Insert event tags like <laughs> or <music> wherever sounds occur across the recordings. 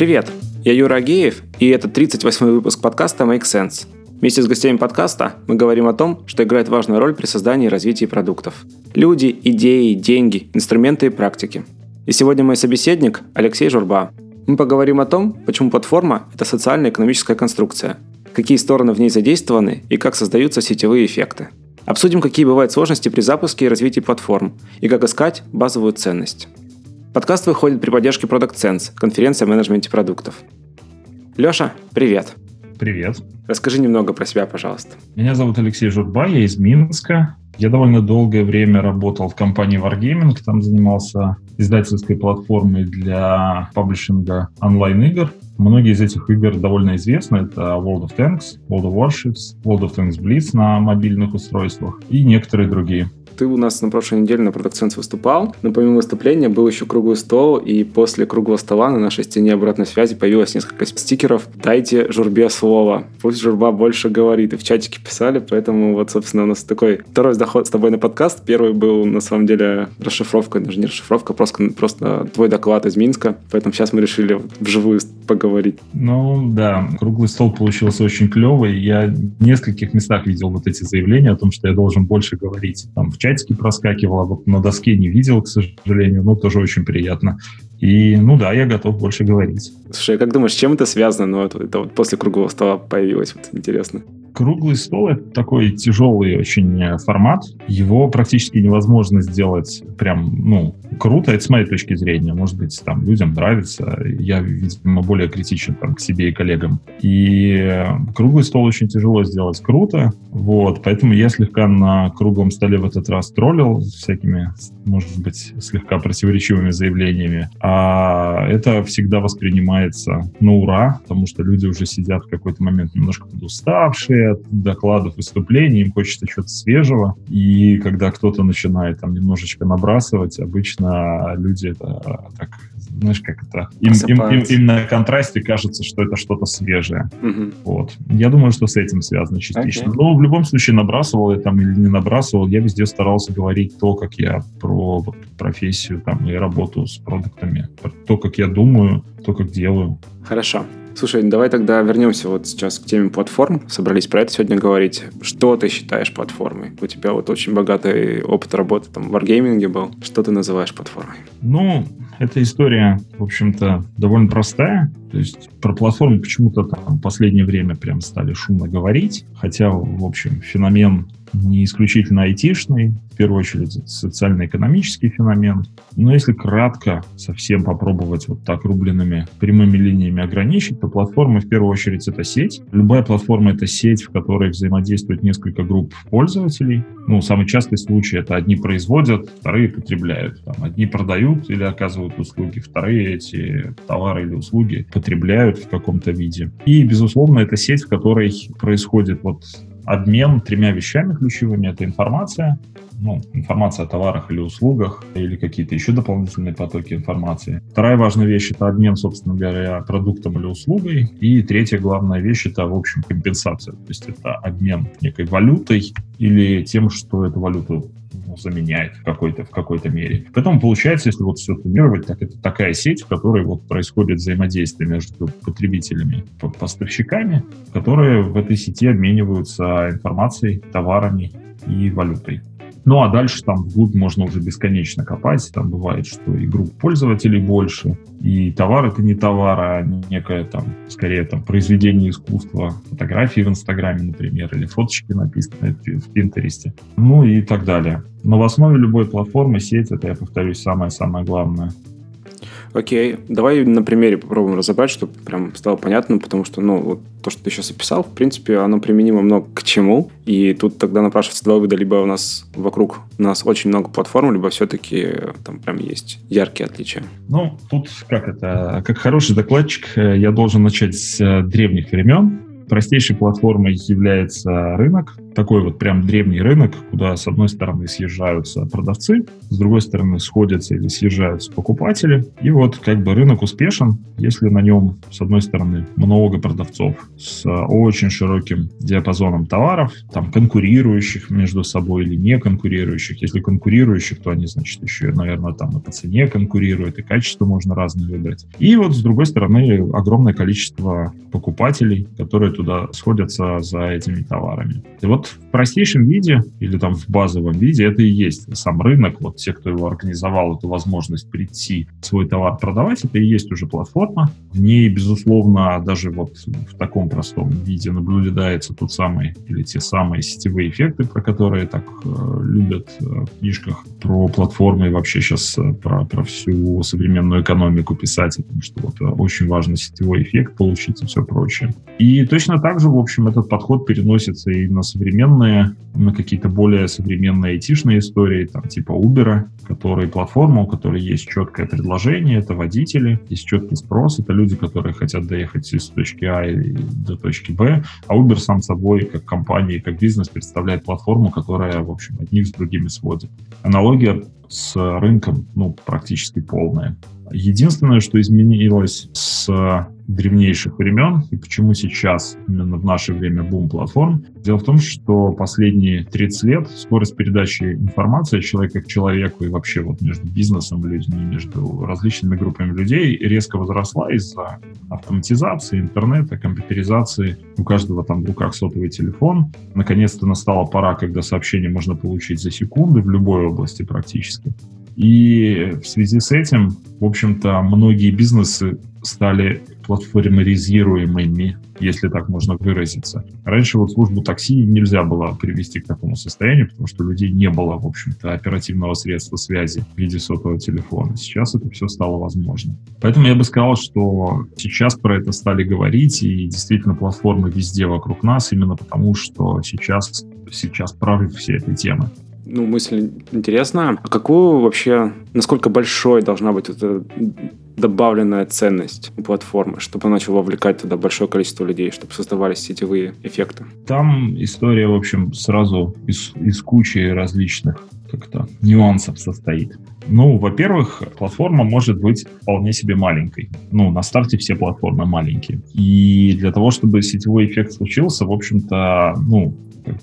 Привет, я Юра Агеев, и это 38-й выпуск подкаста Make Sense. Вместе с гостями подкаста мы говорим о том, что играет важную роль при создании и развитии продуктов. Люди, идеи, деньги, инструменты и практики. И сегодня мой собеседник Алексей Журба. Мы поговорим о том, почему платформа – это социальная экономическая конструкция, какие стороны в ней задействованы и как создаются сетевые эффекты. Обсудим, какие бывают сложности при запуске и развитии платформ и как искать базовую ценность. Подкаст выходит при поддержке Product Sense, конференция о менеджменте продуктов. Леша, привет. Привет. Расскажи немного про себя, пожалуйста. Меня зовут Алексей Журба, я из Минска. Я довольно долгое время работал в компании Wargaming, там занимался издательской платформой для паблишинга онлайн-игр. Многие из этих игр довольно известны. Это World of Tanks, World of Warships, World of Tanks Blitz на мобильных устройствах и некоторые другие. Ты у нас на прошлой неделе на Sense выступал, но помимо выступления был еще круглый стол, и после круглого стола на нашей стене обратной связи появилось несколько стикеров «Дайте журбе слово». Пусть журба больше говорит. И в чатике писали, поэтому вот, собственно, у нас такой второй заход с тобой на подкаст. Первый был, на самом деле, расшифровка, даже не расшифровка, просто, просто твой доклад из Минска. Поэтому сейчас мы решили вживую поговорить. Ну, да, круглый стол получился очень клевый. Я в нескольких местах видел вот эти заявления о том, что я должен больше говорить. Там в чате чатике проскакивало, вот на доске не видел, к сожалению, но тоже очень приятно. И, ну да, я готов больше говорить. Слушай, а как думаешь, с чем это связано? Ну, это, это вот после круглого стола появилось, вот интересно. Круглый стол — это такой тяжелый очень э, формат. Его практически невозможно сделать прям, ну, круто. Это с моей точки зрения. Может быть, там людям нравится. Я, видимо, более критичен там к себе и коллегам. И круглый стол очень тяжело сделать круто. Вот. Поэтому я слегка на круглом столе в этот раз троллил всякими, может быть, слегка противоречивыми заявлениями. А это всегда воспринимается на ура, потому что люди уже сидят в какой-то момент немножко подуставшие, от докладов, выступлений, им хочется чего-то свежего. И когда кто-то начинает там немножечко набрасывать, обычно люди это так, знаешь, как это... Им, им, им, им на контрасте кажется, что это что-то свежее. Угу. Вот. Я думаю, что с этим связано частично. Okay. Но в любом случае, набрасывал я там или не набрасывал, я везде старался говорить то, как я про профессию там и работу с продуктами, то, как я думаю, то, как делаю. Хорошо. Слушай, давай тогда вернемся вот сейчас к теме платформ. Собрались про это сегодня говорить. Что ты считаешь платформой? У тебя вот очень богатый опыт работы там в Wargaming был. Что ты называешь платформой? Ну, эта история, в общем-то, довольно простая. То есть про платформу почему-то там в последнее время прям стали шумно говорить. Хотя, в общем, феномен не исключительно айтишный, в первую очередь социально-экономический феномен. Но если кратко совсем попробовать вот так рубленными прямыми линиями ограничить, то платформа в первую очередь это сеть. Любая платформа это сеть, в которой взаимодействует несколько групп пользователей. Ну, самый частый случай это одни производят, вторые потребляют. Там, одни продают или оказывают услуги, вторые эти товары или услуги потребляют в каком-то виде. И, безусловно, это сеть, в которой происходит вот обмен тремя вещами ключевыми. Это информация, ну, информация о товарах или услугах, или какие-то еще дополнительные потоки информации. Вторая важная вещь — это обмен, собственно говоря, продуктом или услугой. И третья главная вещь — это, в общем, компенсация. То есть это обмен некой валютой или тем, что эту валюту ну, заменяет в какой-то, в какой-то мере. Поэтому получается, если вот все суммировать, так это такая сеть, в которой вот происходит взаимодействие между потребителями поставщиками, которые в этой сети обмениваются информацией, товарами и валютой. Ну, а дальше там вглубь можно уже бесконечно копать. Там бывает, что и групп пользователей больше, и товар это не товар, а некое там, скорее там, произведение искусства, фотографии в Инстаграме, например, или фоточки написанные в Пинтересте, ну и так далее. Но в основе любой платформы сеть, это, я повторюсь, самое-самое главное. Окей, давай на примере попробуем разобрать, чтобы прям стало понятно, потому что, ну, вот то, что ты сейчас описал, в принципе, оно применимо много к чему, и тут тогда напрашивается два вывода, либо у нас вокруг нас очень много платформ, либо все-таки там прям есть яркие отличия. Ну, тут как это, как хороший докладчик, э, я должен начать с э, древних времен, Простейшей платформой является рынок, такой вот прям древний рынок, куда с одной стороны съезжаются продавцы, с другой стороны сходятся или съезжаются покупатели. И вот как бы рынок успешен, если на нем с одной стороны много продавцов с очень широким диапазоном товаров, там конкурирующих между собой или не конкурирующих. Если конкурирующих, то они, значит, еще, наверное, там и по цене конкурируют, и качество можно разное выбрать. И вот с другой стороны огромное количество покупателей, которые туда сходятся за этими товарами. И вот в простейшем виде или там в базовом виде это и есть сам рынок. Вот те, кто его организовал, эту возможность прийти свой товар продавать, это и есть уже платформа. В ней, безусловно, даже вот в таком простом виде наблюдается тот самый или те самые сетевые эффекты, про которые так э, любят э, в книжках про платформы и вообще сейчас э, про, про всю современную экономику писать, потому что вот э, очень важно сетевой эффект получить и все прочее. И точно так же, в общем, этот подход переносится и на современные, на какие-то более современные айтишные истории, там типа Uber, которые платформа, у которой есть четкое предложение, это водители, есть четкий спрос, это люди, которые хотят доехать из точки А до точки Б, а Uber сам собой, как компания, как бизнес, представляет платформу, которая, в общем, одних с другими сводит. Аналогия с рынком, ну, практически полная. Единственное, что изменилось с древнейших времен и почему сейчас, именно в наше время, бум платформ. Дело в том, что последние 30 лет скорость передачи информации человека к человеку и вообще вот между бизнесом людьми, между различными группами людей резко возросла из-за автоматизации, интернета, компьютеризации. У каждого там в руках сотовый телефон. Наконец-то настала пора, когда сообщение можно получить за секунды в любой области практически. И в связи с этим, в общем-то, многие бизнесы стали платформеризируемыми, если так можно выразиться. Раньше вот службу такси нельзя было привести к такому состоянию, потому что у людей не было, в общем-то, оперативного средства связи в виде сотового телефона. Сейчас это все стало возможно. Поэтому я бы сказал, что сейчас про это стали говорить, и действительно платформы везде вокруг нас, именно потому что сейчас, сейчас прорыв всей этой темы ну, мысль интересна. А какую вообще, насколько большой должна быть эта добавленная ценность у платформы, чтобы она начала вовлекать туда большое количество людей, чтобы создавались сетевые эффекты? Там история, в общем, сразу из, из кучи различных как-то нюансов состоит. Ну, во-первых, платформа может быть вполне себе маленькой. Ну, на старте все платформы маленькие. И для того, чтобы сетевой эффект случился, в общем-то, ну,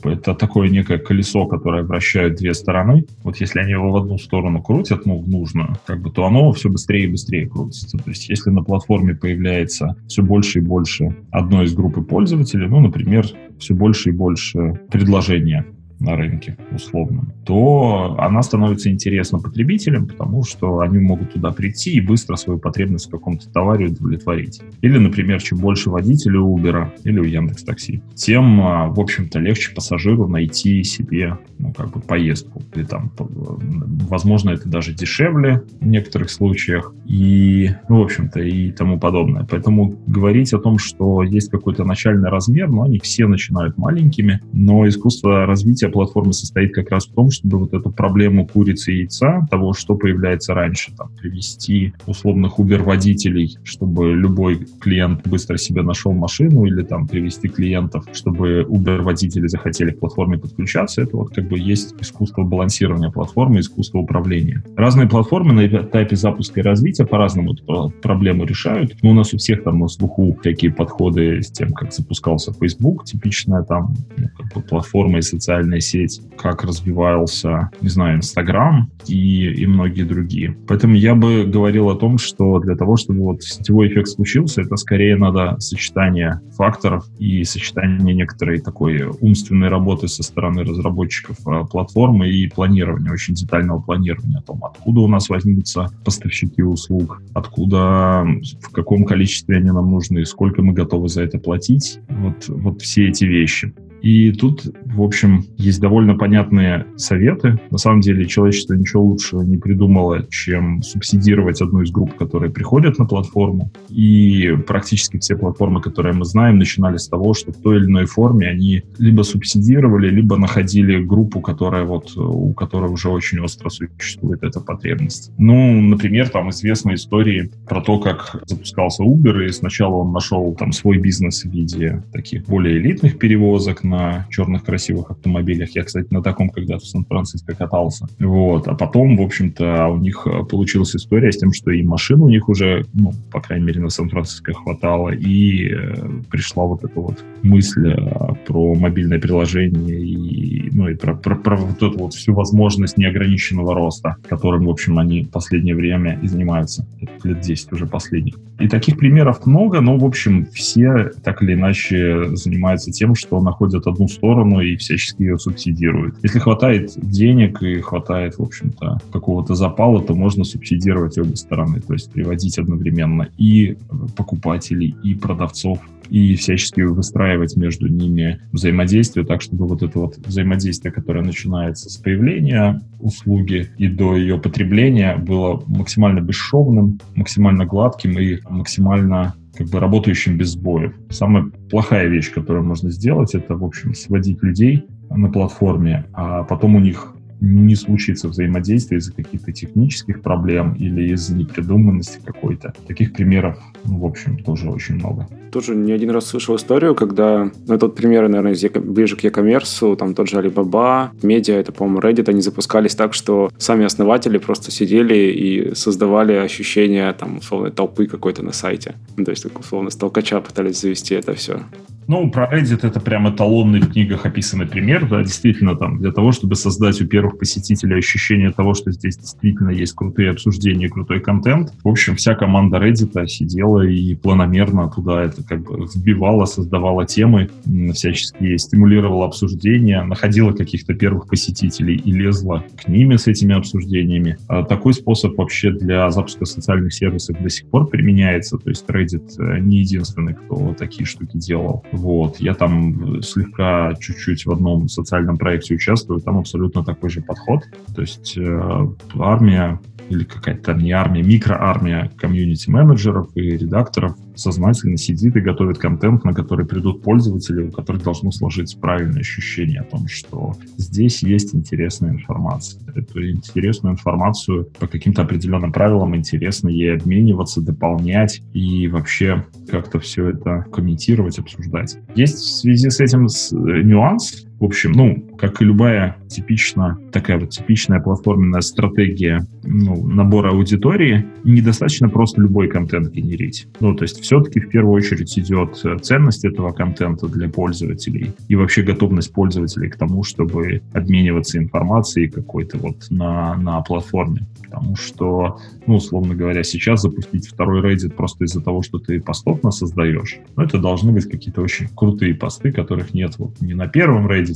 это такое некое колесо, которое вращает две стороны. Вот если они его в одну сторону крутят, ну, в нужную, как бы, то оно все быстрее и быстрее крутится. То есть если на платформе появляется все больше и больше одной из группы пользователей, ну, например, все больше и больше предложения на рынке условном, то она становится интересна потребителям, потому что они могут туда прийти и быстро свою потребность в каком-то товаре удовлетворить. Или, например, чем больше водителей у Uber или у Яндекс Такси, тем, а, в общем-то, легче пассажиру найти себе ну, как бы поездку. Или там, возможно, это даже дешевле в некоторых случаях и, ну, в общем-то, и тому подобное. Поэтому говорить о том, что есть какой-то начальный размер, ну, они все начинают маленькими, но искусство развития развитие платформы состоит как раз в том, чтобы вот эту проблему курицы и яйца, того, что появляется раньше, там, привести условных Uber-водителей, чтобы любой клиент быстро себе нашел машину, или там привести клиентов, чтобы Uber-водители захотели к платформе подключаться, это вот как бы есть искусство балансирования платформы, искусство управления. Разные платформы на этапе запуска и развития по-разному эту проблему решают. Но у нас у всех там на слуху такие подходы с тем, как запускался Facebook, типичная там ну, как бы платформа и социальные социальная сеть, как развивался, не знаю, Инстаграм и, и многие другие. Поэтому я бы говорил о том, что для того, чтобы вот сетевой эффект случился, это скорее надо сочетание факторов и сочетание некоторой такой умственной работы со стороны разработчиков а, платформы и планирования, очень детального планирования о том, откуда у нас возьмутся поставщики услуг, откуда, в каком количестве они нам нужны, сколько мы готовы за это платить. Вот, вот все эти вещи. И тут, в общем, есть довольно понятные советы. На самом деле человечество ничего лучшего не придумало, чем субсидировать одну из групп, которые приходят на платформу. И практически все платформы, которые мы знаем, начинали с того, что в той или иной форме они либо субсидировали, либо находили группу, которая вот, у которой уже очень остро существует эта потребность. Ну, например, там известные истории про то, как запускался Uber, и сначала он нашел там свой бизнес в виде таких более элитных перевозок, на черных красивых автомобилях. Я, кстати, на таком когда-то в Сан-Франциско катался. Вот. А потом, в общем-то, у них получилась история с тем, что и машин у них уже, ну, по крайней мере, на Сан-Франциско хватало, и э, пришла вот эта вот мысль э, про мобильное приложение и, ну, и про, про, про вот эту вот всю возможность неограниченного роста, которым, в общем, они в последнее время и занимаются. Лет 10 уже последних. И таких примеров много, но, в общем, все так или иначе занимаются тем, что находят одну сторону и всячески ее субсидируют. Если хватает денег и хватает, в общем-то, какого-то запала, то можно субсидировать обе стороны, то есть приводить одновременно и покупателей, и продавцов и всячески выстраивать между ними взаимодействие так, чтобы вот это вот взаимодействие, которое начинается с появления услуги и до ее потребления, было максимально бесшовным, максимально гладким и максимально как бы работающим без сбоев. Самая плохая вещь, которую можно сделать, это, в общем, сводить людей на платформе, а потом у них не случится взаимодействие из-за каких-то технических проблем или из-за непридуманности какой-то. Таких примеров, ну, в общем, тоже очень много. Тоже не один раз слышал историю, когда, ну, это вот примеры, наверное, из ближе к e-commerce, там тот же Alibaba, медиа, это, по-моему, Reddit, они запускались так, что сами основатели просто сидели и создавали ощущение, там, условно, толпы какой-то на сайте. Ну, то есть, условно, с толкача пытались завести это все. Ну, про Reddit это прям эталонный в книгах описанный пример, да, действительно, там, для того, чтобы создать у первых посетителей ощущение того, что здесь действительно есть крутые обсуждения, крутой контент. В общем, вся команда Reddit сидела и планомерно туда это как бы вбивала, создавала темы, всячески стимулировала обсуждения, находила каких-то первых посетителей и лезла к ними с этими обсуждениями. А такой способ вообще для запуска социальных сервисов до сих пор применяется, то есть Reddit э, не единственный, кто такие штуки делал. Вот. Я там слегка чуть-чуть в одном социальном проекте участвую, там абсолютно такой же подход. То есть э, армия или какая-то там не армия, микроармия комьюнити-менеджеров и редакторов сознательно сидит и готовит контент, на который придут пользователи, у которых должно сложиться правильное ощущение о том, что здесь есть интересная информация. Эту интересную информацию по каким-то определенным правилам интересно ей обмениваться, дополнять и вообще как-то все это комментировать, обсуждать. Есть в связи с этим нюанс, в общем, ну, как и любая типичная, такая вот типичная платформенная стратегия ну, набора аудитории, недостаточно просто любой контент генерить. Ну, то есть все-таки в первую очередь идет ценность этого контента для пользователей и вообще готовность пользователей к тому, чтобы обмениваться информацией какой-то вот на, на платформе. Потому что, ну, условно говоря, сейчас запустить второй Reddit просто из-за того, что ты постов создаешь, ну, это должны быть какие-то очень крутые посты, которых нет вот ни на первом Reddit,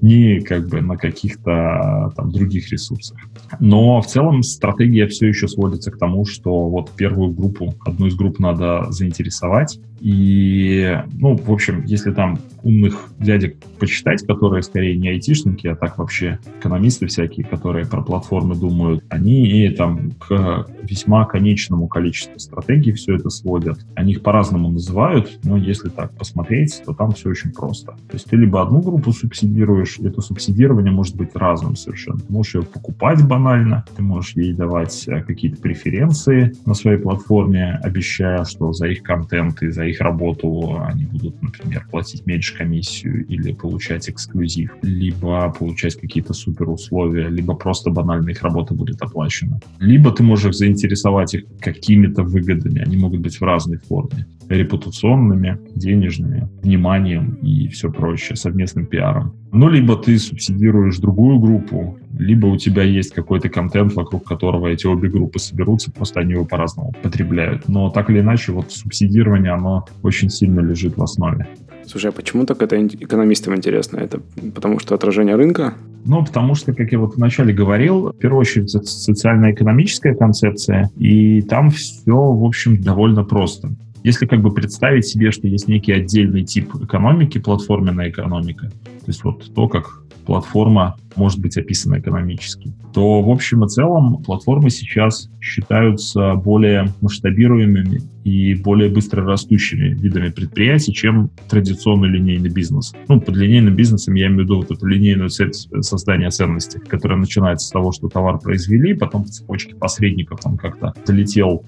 ни как бы на каких-то там других ресурсах. Но в целом стратегия все еще сводится к тому, что вот первую группу, одну из групп надо заинтересовать, и, ну, в общем, если там умных дядек почитать, которые скорее не айтишники, а так вообще экономисты всякие, которые про платформы думают, они там к весьма конечному количеству стратегий все это сводят. Они их по-разному называют, но если так посмотреть, то там все очень просто. То есть ты либо одну группу субсидируешь, это субсидирование может быть разным совершенно. Ты можешь ее покупать банально, ты можешь ей давать э, какие-то преференции на своей платформе, обещая, что за их контент и за их работу они будут, например, платить меньше комиссию или получать эксклюзив, либо получать какие-то супер условия, либо просто банально их работа будет оплачена. Либо ты можешь заинтересовать их какими-то выгодами, они могут быть в разной форме репутационными, денежными, вниманием и все прочее, совместным пиаром. Ну, либо ты субсидируешь другую группу, либо у тебя есть какой-то контент, вокруг которого эти обе группы соберутся, просто они его по-разному потребляют. Но так или иначе, вот субсидирование, оно очень сильно лежит в основе. Слушай, а почему так это экономистам интересно? Это потому что отражение рынка? Ну, потому что, как я вот вначале говорил, в первую очередь, это социально-экономическая концепция, и там все, в общем, довольно просто. Если как бы представить себе, что есть некий отдельный тип экономики, платформенная экономика, то есть вот то, как платформа может быть описана экономически, то в общем и целом платформы сейчас считаются более масштабируемыми и более быстро растущими видами предприятий, чем традиционный линейный бизнес. Ну, под линейным бизнесом я имею в виду вот эту линейную цель создания ценности, которая начинается с того, что товар произвели, потом по цепочке посредников он как-то долетел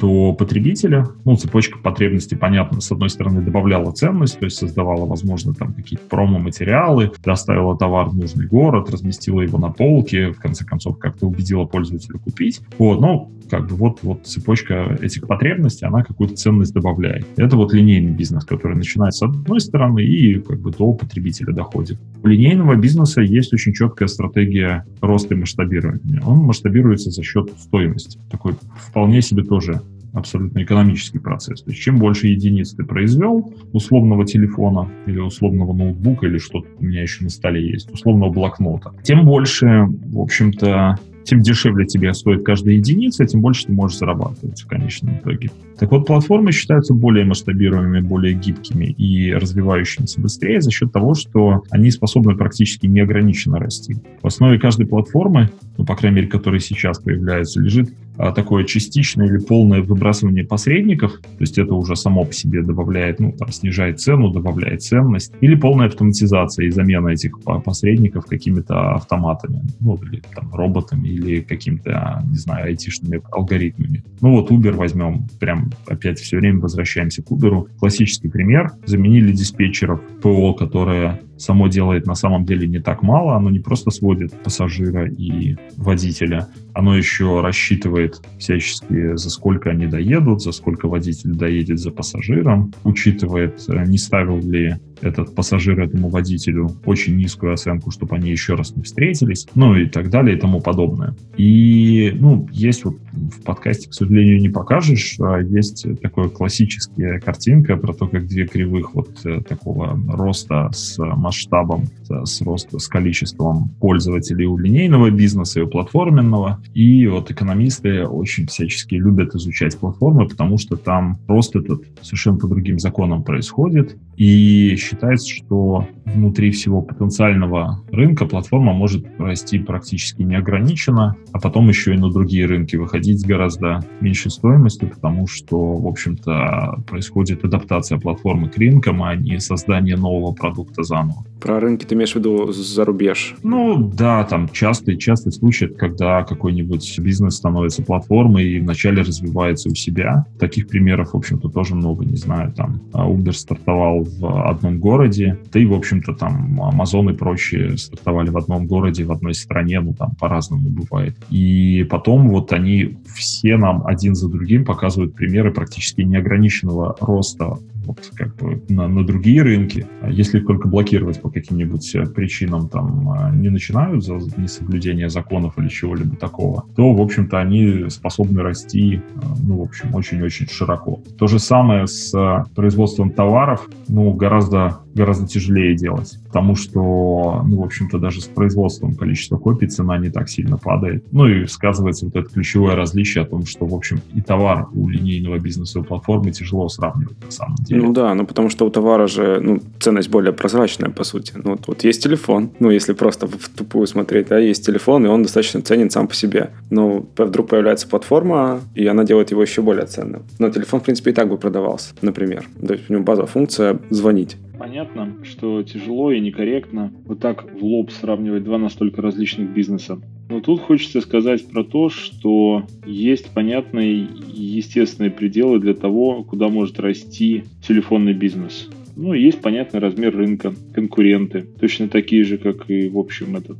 до потребителя. Ну, цепочка потребностей, понятно, с одной стороны добавляла ценность, то есть создавала, возможно, там какие-то промо-материалы, доставила товар в нужный город, разместила его на полке, в конце концов, как-то убедила пользователя купить. Вот, ну, как бы вот, вот цепочка этих потребностей, она какую-то ценность добавляет. Это вот линейный бизнес, который начинается с одной стороны и как бы до потребителя доходит. У линейного бизнеса есть очень четкая стратегия роста и масштабирования. Он масштабируется за счет стоимости. Такой вполне себе тоже абсолютно экономический процесс. То есть чем больше единиц ты произвел, условного телефона или условного ноутбука или что-то у меня еще на столе есть, условного блокнота, тем больше, в общем-то, тем дешевле тебе стоит каждая единица, тем больше ты можешь зарабатывать в конечном итоге. Так вот, платформы считаются более масштабируемыми, более гибкими и развивающимися быстрее за счет того, что они способны практически неограниченно расти. В основе каждой платформы, ну, по крайней мере, которые сейчас появляются, лежит такое частичное или полное выбрасывание посредников, то есть это уже само по себе добавляет, ну, там, снижает цену, добавляет ценность, или полная автоматизация и замена этих посредников какими-то автоматами, ну, или там роботами, или какими-то, не знаю, айтишными алгоритмами. Ну вот Uber возьмем прям опять все время возвращаемся к Uber. Классический пример. Заменили диспетчеров ПО, которое само делает на самом деле не так мало. Оно не просто сводит пассажира и водителя, оно еще рассчитывает всячески, за сколько они доедут, за сколько водитель доедет за пассажиром, учитывает, э, не ставил ли этот пассажир этому водителю очень низкую оценку, чтобы они еще раз не встретились, ну и так далее и тому подобное. И, ну, есть вот в подкасте, к сожалению, не покажешь, а есть такая классическая картинка про то, как две кривых вот э, такого роста с масштабом, с роста, с количеством пользователей у линейного бизнеса и у платформенного, и вот экономисты очень всячески любят изучать платформы, потому что там рост этот совершенно по другим законам происходит. И считается, что внутри всего потенциального рынка платформа может расти практически неограниченно, а потом еще и на другие рынки выходить с гораздо меньшей стоимостью, потому что, в общем-то, происходит адаптация платформы к рынкам, а не создание нового продукта заново. Про рынки ты имеешь в виду за рубеж? Ну, да, там частый, частый случай, когда какой-нибудь бизнес становится платформой и вначале развивается у себя. Таких примеров, в общем-то, тоже много, не знаю, там Uber стартовал в одном городе, да и, в общем-то, там Amazon и прочие стартовали в одном городе, в одной стране, ну, там по-разному бывает. И потом вот они все нам один за другим показывают примеры практически неограниченного роста вот как бы на, на другие рынки, а если их только блокировать по каким-нибудь э, причинам там а, не начинают за несоблюдение законов или чего-либо такого, то, в общем-то, они способны расти, э, ну, в общем, очень-очень широко. То же самое с э, производством товаров, ну, гораздо гораздо тяжелее делать, потому что, ну, в общем-то, даже с производством количества копий цена не так сильно падает. Ну и сказывается вот это ключевое различие о том, что, в общем, и товар у линейного бизнеса и платформы тяжело сравнивать на самом деле. Ну да, ну потому что у товара же ну, ценность более прозрачная, по сути. Ну вот, вот есть телефон, ну если просто в тупую смотреть, да, есть телефон, и он достаточно ценен сам по себе. Но вдруг появляется платформа, и она делает его еще более ценным. Но телефон, в принципе, и так бы продавался, например. То есть у него базовая функция звонить. Понятно, что тяжело и некорректно вот так в лоб сравнивать два настолько различных бизнеса. Но тут хочется сказать про то, что есть понятные естественные пределы для того, куда может расти телефонный бизнес. Ну, есть понятный размер рынка, конкуренты, точно такие же, как и, в общем, этот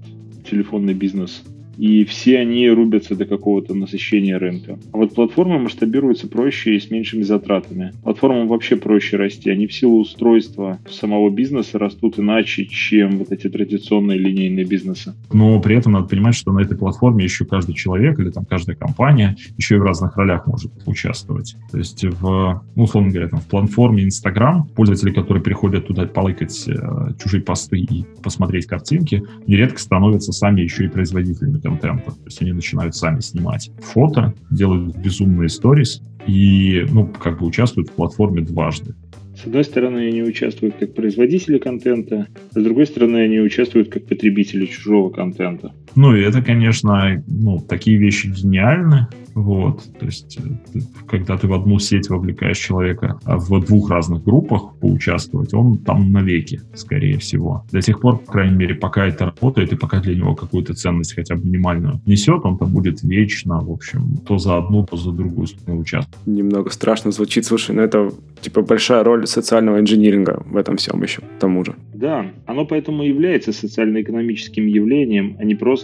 телефонный бизнес и все они рубятся до какого-то насыщения рынка. А вот платформы масштабируются проще и с меньшими затратами. Платформам вообще проще расти. Они в силу устройства самого бизнеса растут иначе, чем вот эти традиционные линейные бизнесы. Но при этом надо понимать, что на этой платформе еще каждый человек или там каждая компания еще и в разных ролях может участвовать. То есть в, ну, условно говоря, там, в платформе Instagram пользователи, которые приходят туда полыкать э, чужие посты и посмотреть картинки, нередко становятся сами еще и производителями контента. То есть они начинают сами снимать фото, делают безумные сторис и, ну, как бы участвуют в платформе дважды. С одной стороны, они участвуют как производители контента, а с другой стороны, они участвуют как потребители чужого контента. Ну, и это, конечно, ну, такие вещи гениальны, вот, то есть, э, когда ты в одну сеть вовлекаешь человека, а в двух разных группах поучаствовать, он там навеки, скорее всего. До тех пор, по крайней мере, пока это работает и пока для него какую-то ценность хотя бы минимальную несет, он там будет вечно, в общем, то за одну, то за другую сторону участвовать. Немного страшно звучит, слушай, но это типа большая роль социального инжиниринга в этом всем еще, к тому же. Да, оно поэтому и является социально-экономическим явлением, а не просто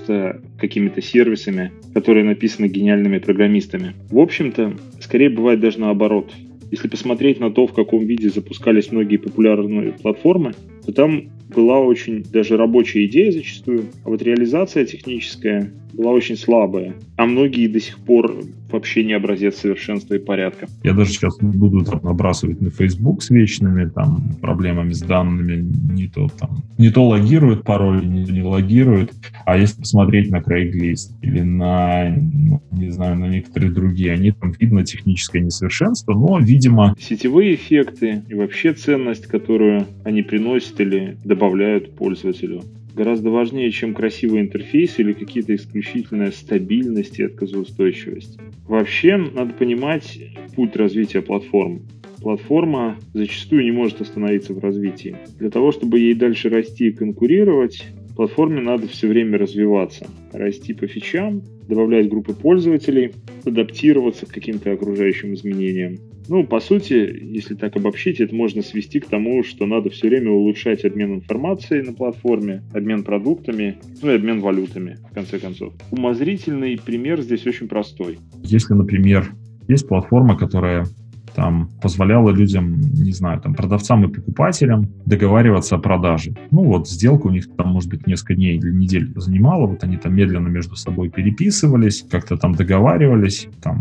какими-то сервисами, которые написаны гениальными программистами. В общем-то, скорее бывает даже наоборот. Если посмотреть на то, в каком виде запускались многие популярные платформы, то там была очень даже рабочая идея зачастую, а вот реализация техническая была очень слабая. А многие до сих пор вообще не образец совершенства и порядка. Я даже сейчас не буду там набрасывать на Facebook с вечными там проблемами с данными, не то там, не то логируют пароли, не, не логируют. А если посмотреть на Craigslist или на, ну, не знаю, на некоторые другие, они там видно техническое несовершенство, но, видимо... Сетевые эффекты и вообще ценность, которую они приносят или добавляют пользователю гораздо важнее, чем красивый интерфейс или какие-то исключительная стабильность и отказоустойчивость. Вообще, надо понимать путь развития платформ. Платформа зачастую не может остановиться в развитии. Для того, чтобы ей дальше расти и конкурировать, платформе надо все время развиваться, расти по фичам, добавлять группы пользователей, адаптироваться к каким-то окружающим изменениям. Ну, по сути, если так обобщить, это можно свести к тому, что надо все время улучшать обмен информацией на платформе, обмен продуктами, ну и обмен валютами, в конце концов. Умозрительный пример здесь очень простой. Если, например, есть платформа, которая там позволяла людям, не знаю, там продавцам и покупателям договариваться о продаже. Ну вот сделка у них там, может быть, несколько дней или недель занимала, вот они там медленно между собой переписывались, как-то там договаривались, там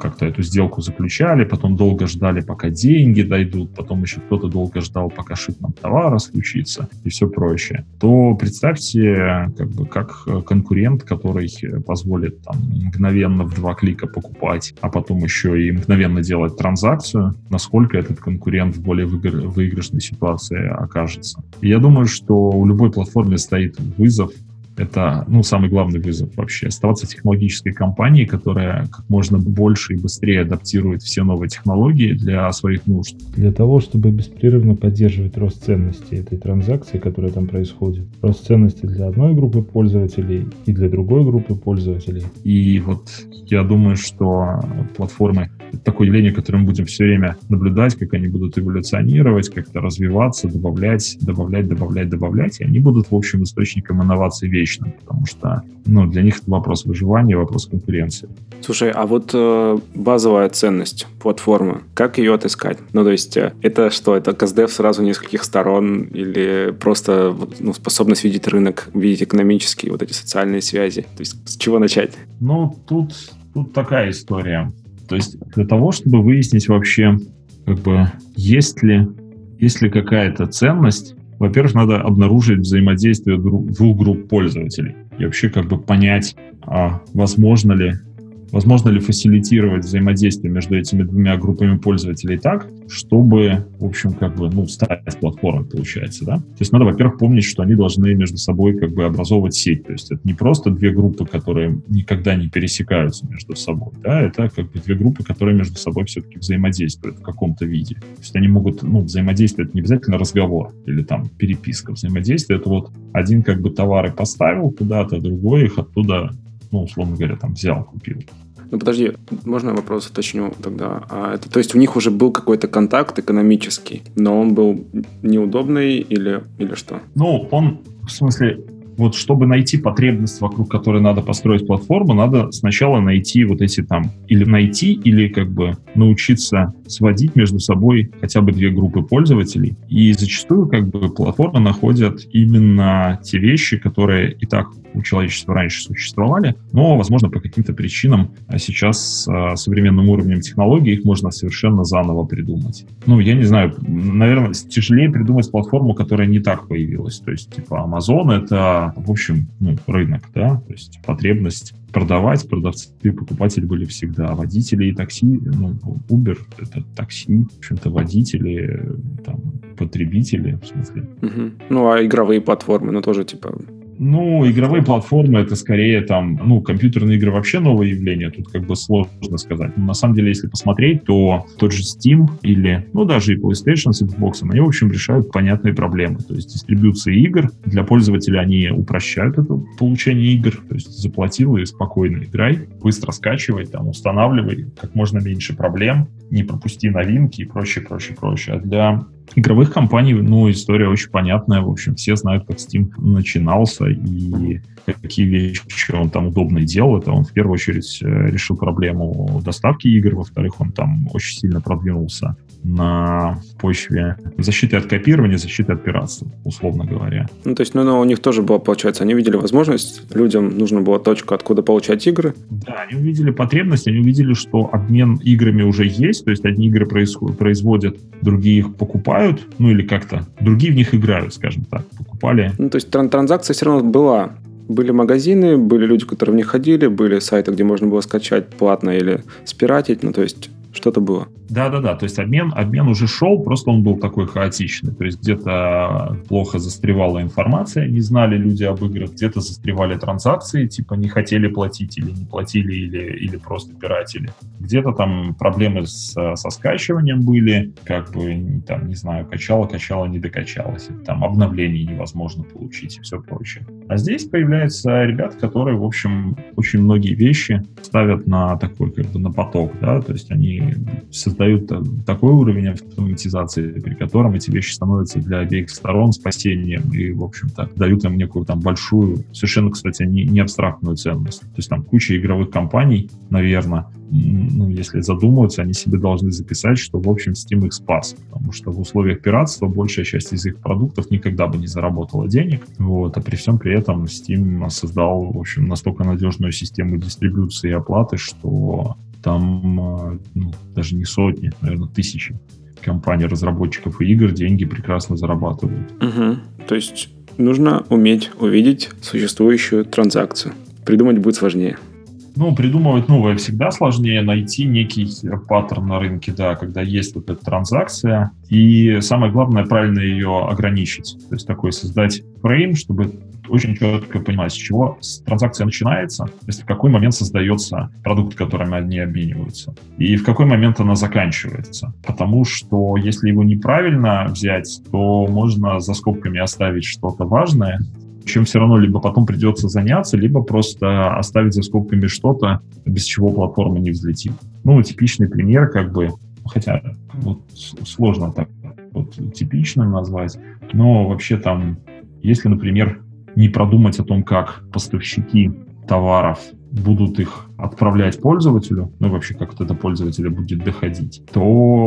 как-то эту сделку заключали, потом долго ждали, пока деньги дойдут, потом еще кто-то долго ждал, пока шипмент товара случится и все прочее, то представьте, как бы, как конкурент, который позволит там мгновенно в два клика покупать, а потом еще и мгновенно делать транзакцию, насколько этот конкурент в более выигрышной ситуации окажется. И я думаю, что у любой платформы стоит вызов это, ну, самый главный вызов вообще. Оставаться технологической компанией, которая как можно больше и быстрее адаптирует все новые технологии для своих нужд. Для того, чтобы беспрерывно поддерживать рост ценности этой транзакции, которая там происходит. Рост ценности для одной группы пользователей и для другой группы пользователей. И вот я думаю, что платформы это такое явление, которое мы будем все время наблюдать, как они будут эволюционировать, как-то развиваться, добавлять, добавлять, добавлять, добавлять, и они будут, в общем, источником инноваций вещи вечным, потому что ну, для них это вопрос выживания, вопрос конкуренции. Слушай, а вот э, базовая ценность платформы, как ее отыскать? Ну, то есть, э, это что, это КСДФ сразу нескольких сторон или просто ну, способность видеть рынок, видеть экономические вот эти социальные связи? То есть, с чего начать? Ну, тут, тут такая история. То есть, для того, чтобы выяснить вообще, как бы, есть ли, есть ли какая-то ценность во-первых, надо обнаружить взаимодействие двух групп пользователей и вообще как бы понять, а возможно ли Возможно ли фасилитировать взаимодействие между этими двумя группами пользователей так, чтобы, в общем, как бы, ну, стать платформой, получается, да? То есть надо, во-первых, помнить, что они должны между собой как бы образовывать сеть. То есть это не просто две группы, которые никогда не пересекаются между собой, да, это как бы две группы, которые между собой все-таки взаимодействуют в каком-то виде. То есть они могут, ну, взаимодействовать не обязательно разговор или там переписка. Взаимодействие — это вот один как бы товары поставил куда-то, другой их оттуда ну, условно говоря, там взял, купил. Ну, подожди, можно я вопрос уточню тогда? А это, то есть у них уже был какой-то контакт экономический, но он был неудобный или, или что? Ну, он, в смысле, вот чтобы найти потребность, вокруг которой надо построить платформу, надо сначала найти вот эти там, или найти, или как бы научиться сводить между собой хотя бы две группы пользователей. И зачастую как бы платформы находят именно те вещи, которые и так у человечества раньше существовали, но, возможно, по каким-то причинам а сейчас с современным уровнем технологий их можно совершенно заново придумать. Ну, я не знаю, наверное, тяжелее придумать платформу, которая не так появилась. То есть, типа, Amazon — это, в общем, ну, рынок, да, то есть потребность продавать, продавцы и покупатели были всегда. Водители и такси, ну, Uber — это такси, в общем-то, водители, там, потребители, в смысле. Угу. Ну, а игровые платформы, ну, тоже, типа, ну, игровые платформы это скорее там, ну, компьютерные игры вообще новое явление, тут как бы сложно сказать. Но на самом деле, если посмотреть, то тот же Steam или, ну, даже и PlayStation с Xbox, они, в общем, решают понятные проблемы. То есть дистрибьюция игр для пользователя они упрощают это получение игр. То есть заплатил и спокойно играй, быстро скачивай, там, устанавливай, как можно меньше проблем, не пропусти новинки и прочее, прочее, прочее. А для игровых компаний, ну, история очень понятная. В общем, все знают, как Steam начинался и какие вещи он там удобно делал. Это он в первую очередь э, решил проблему доставки игр, во-вторых, он там очень сильно продвинулся на почве защиты от копирования, защиты от пиратства, условно говоря. Ну, то есть, ну, ну, у них тоже было, получается, они видели возможность, людям нужна была точка, откуда получать игры. Да, они увидели потребность, они увидели, что обмен играми уже есть, то есть одни игры происходят, производят, другие их покупают, ну или как-то, другие в них играют, скажем так, покупали. Ну, то есть тран- транзакция все равно была. Были магазины, были люди, которые в них ходили, были сайты, где можно было скачать платно или спиратить, ну, то есть что-то было. Да-да-да, то есть обмен, обмен уже шел, просто он был такой хаотичный. То есть где-то плохо застревала информация, не знали люди об играх, где-то застревали транзакции, типа не хотели платить или не платили, или, или просто пиратили. Где-то там проблемы с, со скачиванием были, как бы, там, не знаю, качало, качало, не докачалось. Там обновлений невозможно получить и все прочее. А здесь появляются ребята, которые, в общем, очень многие вещи ставят на такой, как бы, на поток, да, то есть они создают такой уровень автоматизации, при котором эти вещи становятся для обеих сторон спасением и, в общем-то, дают им некую там большую, совершенно, кстати, не, не абстрактную ценность. То есть там куча игровых компаний, наверное, ну, если задумываться, они себе должны записать, что, в общем, Steam их спас, потому что в условиях пиратства большая часть из их продуктов никогда бы не заработала денег, вот, а при всем при этом Steam создал, в общем, настолько надежную систему дистрибуции и оплаты, что там а, ну, даже не сотни, наверное, тысячи компаний, разработчиков и игр деньги прекрасно зарабатывают. Угу. То есть нужно уметь увидеть существующую транзакцию. Придумать будет сложнее. Ну, придумывать новое всегда сложнее, найти некий паттерн на рынке, да, когда есть вот эта транзакция. И самое главное, правильно ее ограничить. То есть такой создать фрейм, чтобы очень четко понимать, с чего транзакция начинается, то есть в какой момент создается продукт, которым они обмениваются, и в какой момент она заканчивается. Потому что если его неправильно взять, то можно за скобками оставить что-то важное, чем все равно либо потом придется заняться, либо просто оставить за скобками что-то, без чего платформа не взлетит. Ну, типичный пример, как бы, хотя вот сложно так вот типичным назвать, но вообще там, если, например, не продумать о том, как поставщики товаров будут их отправлять пользователю, ну и вообще как это пользователя будет доходить, то,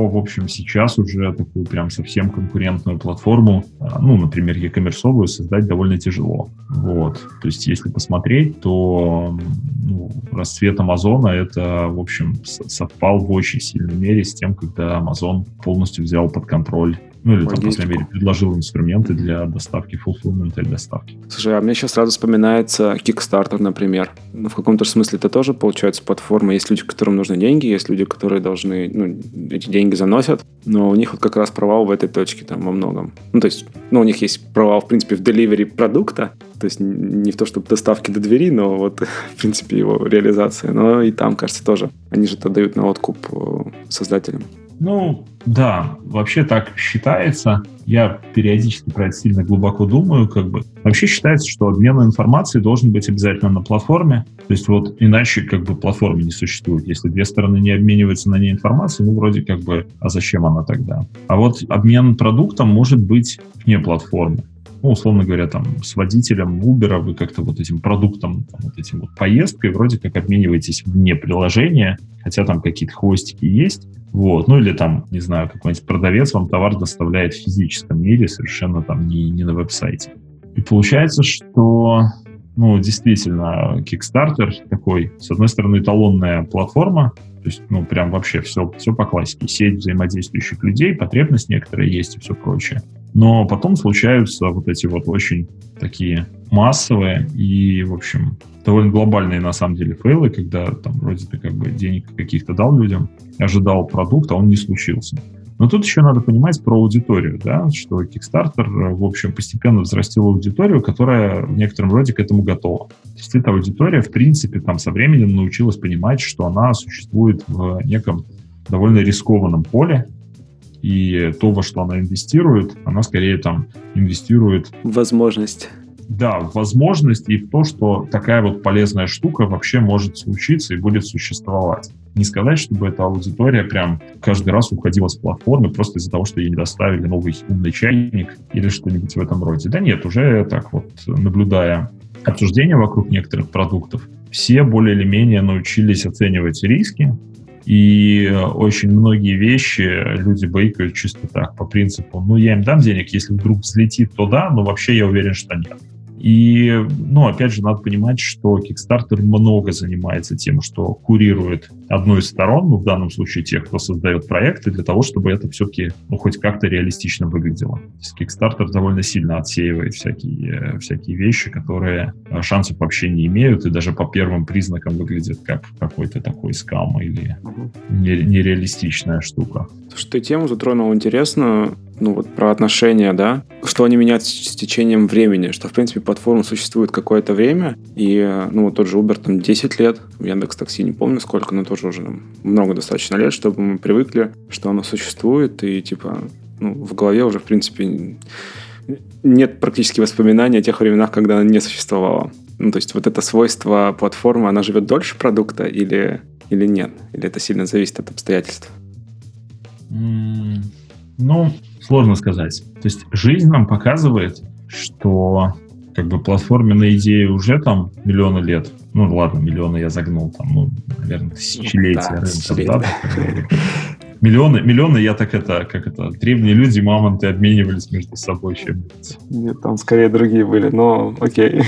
в общем, сейчас уже такую прям совсем конкурентную платформу, а, ну, например, e-commerce создать довольно тяжело. Вот. То есть, если посмотреть, то ну, расцвет Амазона это, в общем, совпал в очень сильной мере с тем, когда Amazon полностью взял под контроль ну, или, там, по крайней мере, предложил инструменты для доставки, fulfillment и доставки. Слушай, а мне сейчас сразу вспоминается Kickstarter, например. Ну, в каком-то смысле это тоже, получается, платформа. Есть люди, которым нужны деньги, есть люди, которые должны, ну, эти деньги заносят, но у них вот как раз провал в этой точке там во многом. Ну, то есть, ну, у них есть провал, в принципе, в деливере продукта, то есть не в то, чтобы доставки до двери, но вот, <laughs> в принципе, его реализация. Но и там, кажется, тоже. Они же это дают на откуп э, создателям. Ну, да, вообще так считается. Я периодически про это сильно глубоко думаю, как бы. Вообще считается, что обмен информацией должен быть обязательно на платформе. То есть вот иначе как бы платформы не существует. Если две стороны не обмениваются на ней информацией, ну вроде как бы, а зачем она тогда? А вот обмен продуктом может быть вне платформы ну, условно говоря, там, с водителем Uber вы как-то вот этим продуктом, там, вот этим вот поездкой вроде как обмениваетесь вне приложения, хотя там какие-то хвостики есть, вот, ну или там, не знаю, какой-нибудь продавец вам товар доставляет в физическом мире, совершенно там не, не на веб-сайте. И получается, что ну, действительно, Kickstarter такой, с одной стороны, эталонная платформа, то есть, ну, прям вообще все, все по классике. Сеть взаимодействующих людей, потребность некоторая есть и все прочее. Но потом случаются вот эти вот очень такие массовые и, в общем, довольно глобальные на самом деле фейлы, когда там вроде ты как бы денег каких-то дал людям, ожидал продукт, а он не случился. Но тут еще надо понимать про аудиторию, да, что Kickstarter, в общем, постепенно взрастил аудиторию, которая в некотором роде к этому готова. То есть эта аудитория, в принципе, там со временем научилась понимать, что она существует в неком довольно рискованном поле, и то, во что она инвестирует, она скорее там инвестирует... Возможность. Да, в возможность и в то, что такая вот полезная штука вообще может случиться и будет существовать. Не сказать, чтобы эта аудитория прям каждый раз уходила с платформы просто из-за того, что ей не доставили новый умный чайник или что-нибудь в этом роде. Да нет, уже так вот, наблюдая обсуждения вокруг некоторых продуктов, все более или менее научились оценивать риски, и очень многие вещи люди бейкают чисто так, по принципу, ну, я им дам денег, если вдруг взлетит, то да, но вообще я уверен, что нет. И, ну, опять же, надо понимать, что Kickstarter много занимается тем, что курирует одну из сторон, ну, в данном случае тех, кто создает проекты, для того, чтобы это все-таки, ну, хоть как-то реалистично выглядело. Kickstarter довольно сильно отсеивает всякие, всякие вещи, которые э, шансов вообще не имеют, и даже по первым признакам выглядят как какой-то такой скам или нереалистичная штука. Что ты тему затронул интересную, ну вот про отношения, да, что они меняются с течением времени, что, в принципе, платформа существует какое-то время, и, ну, вот тот же Uber там 10 лет, Яндекс Такси не помню сколько, но тоже уже там, много достаточно лет, чтобы мы привыкли, что оно существует, и, типа, ну, в голове уже, в принципе, нет практически воспоминаний о тех временах, когда она не существовала. Ну, то есть вот это свойство платформы, она живет дольше продукта или, или нет? Или это сильно зависит от обстоятельств? Ну, Сложно сказать. То есть жизнь нам показывает, что как бы платформенные идеи уже там миллионы лет. Ну ладно, миллионы я загнул, там, ну, наверное, тысячелетия. Да, да, миллионы, миллионы я так это, как это, древние люди, мамонты обменивались между собой чем-нибудь. Нет, там скорее другие были, но окей.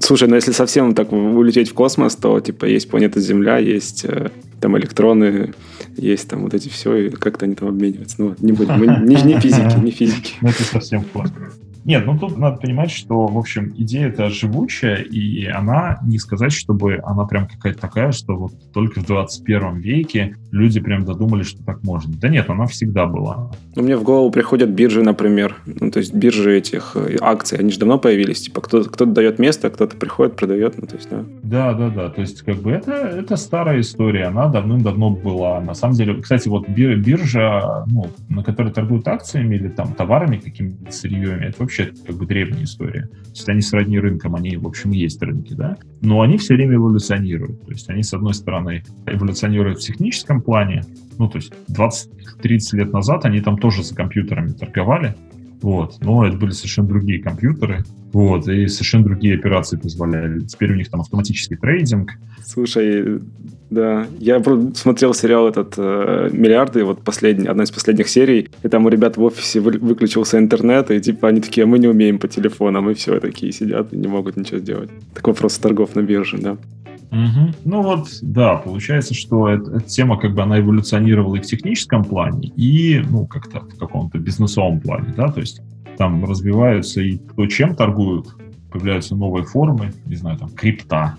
Слушай, ну если совсем так улететь в космос, то типа есть планета Земля, есть э, там электроны, есть там вот эти все, и как-то они там обмениваются. Ну, не будем, мы не, не физики, не физики. Ну, это совсем классно. Нет, ну тут надо понимать, что, в общем, идея это живучая, и она, не сказать, чтобы она прям какая-то такая, что вот только в 21 веке люди прям додумались, что так можно. Да нет, она всегда была. Ну, мне в голову приходят биржи, например. Ну, то есть биржи этих э, акций, они же давно появились. Типа кто-то кто дает место, кто-то приходит, продает. Ну, то есть, да. Да, да, да. То есть, как бы это, это старая история. Она давным-давно была. На самом деле, кстати, вот биржа, ну, на которой торгуют акциями или там товарами какими-то сырьем, это вообще вообще как бы древняя история. То есть они сродни рынкам, они, в общем, есть рынки, да. Но они все время эволюционируют. То есть они, с одной стороны, эволюционируют в техническом плане, ну, то есть 20-30 лет назад они там тоже за компьютерами торговали, вот. Но это были совершенно другие компьютеры, вот, и совершенно другие операции позволяли. Теперь у них там автоматический трейдинг. Слушай, да, я смотрел сериал этот э, «Миллиарды», вот последний, одна из последних серий, и там у ребят в офисе вы, выключился интернет, и типа они такие, «А мы не умеем по телефонам, и все, такие сидят и не могут ничего сделать. Так вопрос торгов на бирже, да. Угу. Ну вот, да, получается, что эта, эта тема как бы она эволюционировала и в техническом плане, и, ну, как-то в каком-то бизнесовом плане, да, то есть там развиваются и то, чем торгуют, появляются новые формы, не знаю, там, крипта,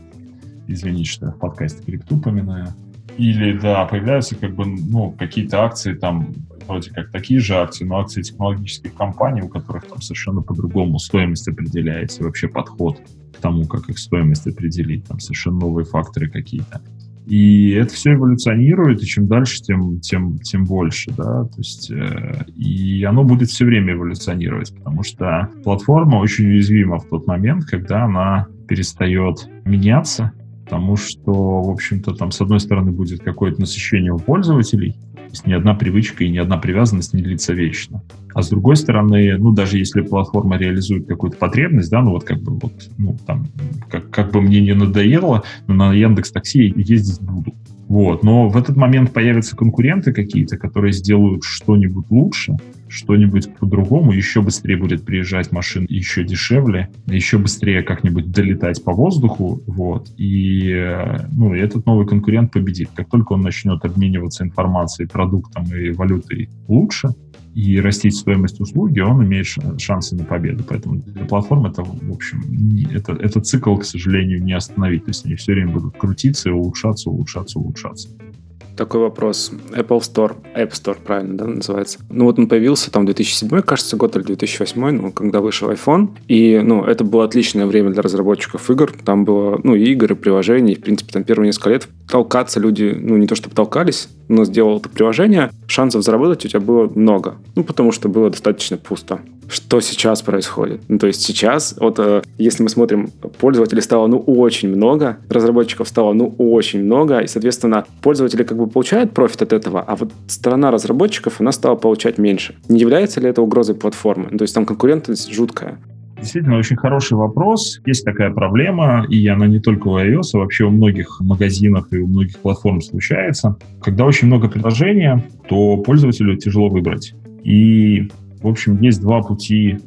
извините, что я в подкасте крипту упоминаю, или, да, появляются как бы, ну, какие-то акции там, вроде как такие же акции, но акции технологических компаний, у которых там совершенно по-другому стоимость определяется, вообще подход к тому, как их стоимость определить, там совершенно новые факторы какие-то. И это все эволюционирует, и чем дальше, тем, тем, тем больше, да, то есть, э, и оно будет все время эволюционировать, потому что платформа очень уязвима в тот момент, когда она перестает меняться, потому что, в общем-то, там, с одной стороны, будет какое-то насыщение у пользователей, то есть ни одна привычка и ни одна привязанность не длится вечно. А с другой стороны, ну, даже если платформа реализует какую-то потребность, да, ну, вот как бы вот, ну, там, как, как бы мне не надоело, но на Яндекс Такси ездить буду. Вот. Но в этот момент появятся конкуренты какие-то, которые сделают что-нибудь лучше, что-нибудь по-другому, еще быстрее будет приезжать машин, еще дешевле, еще быстрее как-нибудь долетать по воздуху, вот, и, ну, этот новый конкурент победит. Как только он начнет обмениваться информацией, продуктом и валютой лучше, и растить стоимость услуги, он имеет шансы на победу. Поэтому для платформ это, в общем, это, это цикл, к сожалению, не остановить. То есть они все время будут крутиться улучшаться, улучшаться, улучшаться такой вопрос. Apple Store, App Store, правильно, да, называется. Ну вот он появился там 2007, кажется, год или 2008, ну, когда вышел iPhone. И, ну, это было отличное время для разработчиков игр. Там было, ну, и игры, и приложения. И, в принципе, там первые несколько лет толкаться люди, ну, не то чтобы толкались, но сделал это приложение, шансов заработать у тебя было много. Ну, потому что было достаточно пусто что сейчас происходит. Ну, то есть сейчас, вот э, если мы смотрим, пользователей стало ну очень много, разработчиков стало ну очень много, и, соответственно, пользователи как бы получают профит от этого, а вот сторона разработчиков, она стала получать меньше. Не является ли это угрозой платформы? Ну, то есть там конкурентность жуткая. Действительно, очень хороший вопрос. Есть такая проблема, и она не только у iOS, а вообще у многих магазинов и у многих платформ случается. Когда очень много приложения, то пользователю тяжело выбрать. И в общем, есть два пути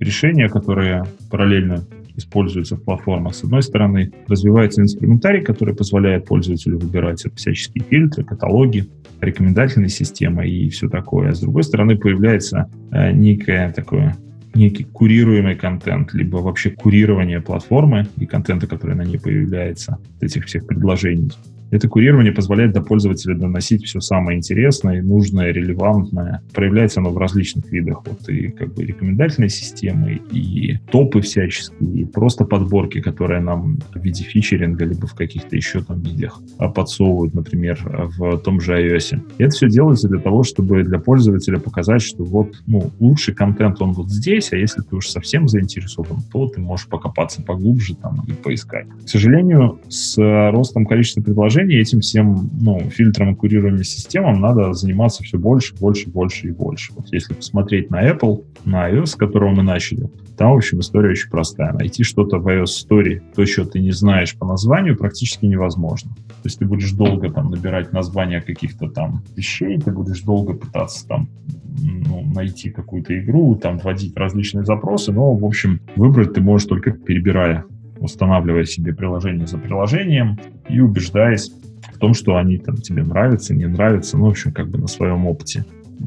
решения, которые параллельно используются в платформах. С одной стороны, развивается инструментарий, который позволяет пользователю выбирать всяческие фильтры, каталоги, рекомендательные системы и все такое. А с другой стороны, появляется э, некое такое некий курируемый контент, либо вообще курирование платформы и контента, который на ней появляется, этих всех предложений. Это курирование позволяет до пользователя доносить все самое интересное, нужное, релевантное. Проявляется оно в различных видах. Вот и как бы рекомендательные системы, и топы всяческие, и просто подборки, которые нам в виде фичеринга, либо в каких-то еще там видах подсовывают, например, в том же iOS. И это все делается для того, чтобы для пользователя показать, что вот ну, лучший контент он вот здесь, а если ты уж совсем заинтересован, то ты можешь покопаться поглубже там и поискать. К сожалению, с ростом количества предложений приложений этим всем ну, фильтром и курированием системам надо заниматься все больше, больше, больше и больше. Вот если посмотреть на Apple, на iOS, с которого мы начали, там, в общем, история очень простая. Найти что-то в iOS Story, то, что ты не знаешь по названию, практически невозможно. То есть ты будешь долго там набирать названия каких-то там вещей, ты будешь долго пытаться там ну, найти какую-то игру, там вводить различные запросы, но, в общем, выбрать ты можешь только перебирая устанавливая себе приложение за приложением и убеждаясь в том, что они там тебе нравятся, не нравятся, ну, в общем, как бы на своем опыте.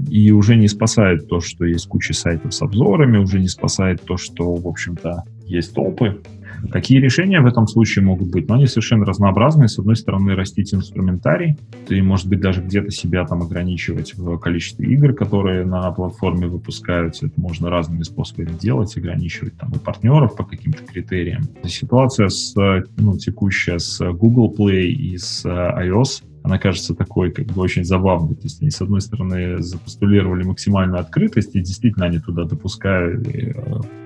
И уже не спасает то, что есть куча сайтов с обзорами, уже не спасает то, что, в общем-то, есть топы, Какие решения в этом случае могут быть? Ну, они совершенно разнообразные. С одной стороны, растить инструментарий. Ты, может быть, даже где-то себя там ограничивать в количестве игр, которые на платформе выпускаются. Это можно разными способами делать, ограничивать там и партнеров по каким-то критериям. Ситуация с, ну, текущая с Google Play и с iOS она кажется такой как бы очень забавной. То есть они, с одной стороны, запостулировали максимальную открытость, и действительно они туда допускают